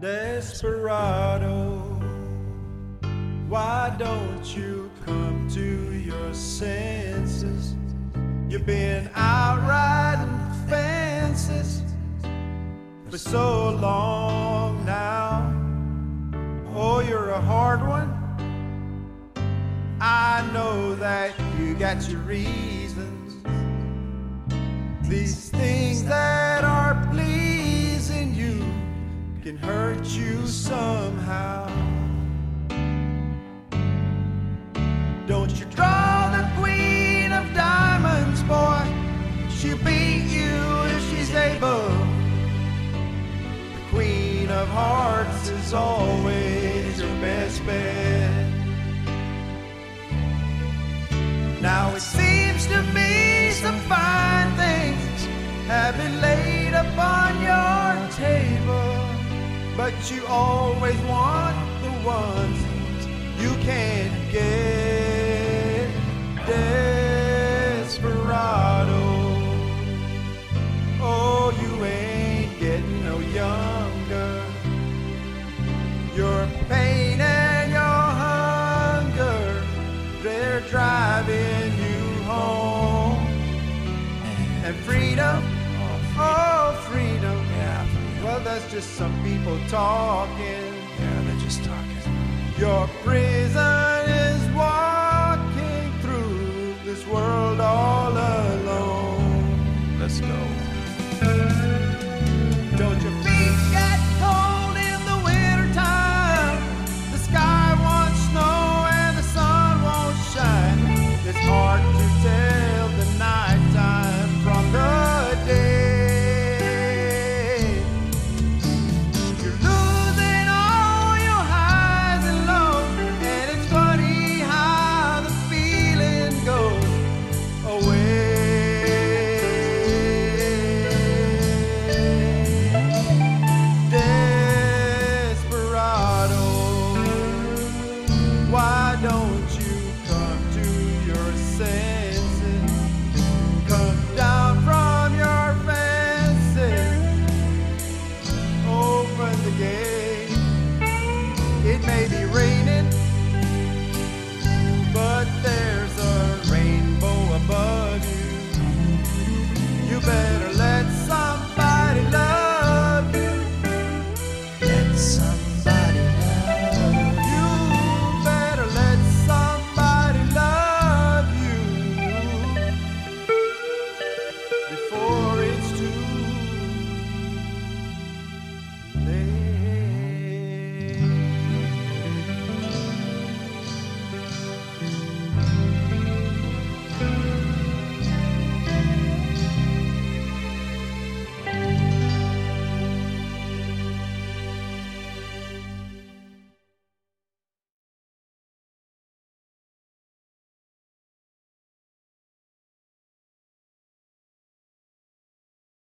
Desperado, why don't you come to your senses? You've been out riding fences for so long now. Oh, you're a hard one. I know that you got your reasons. These things can hurt you somehow. Don't you draw the queen of diamonds, boy. She'll beat you if she's able. The queen of hearts is always your best bet. But you always want the ones you can't get. Just some people talking. yeah, they're just talking. Your prison is walking through this world all alone. Let's go. It may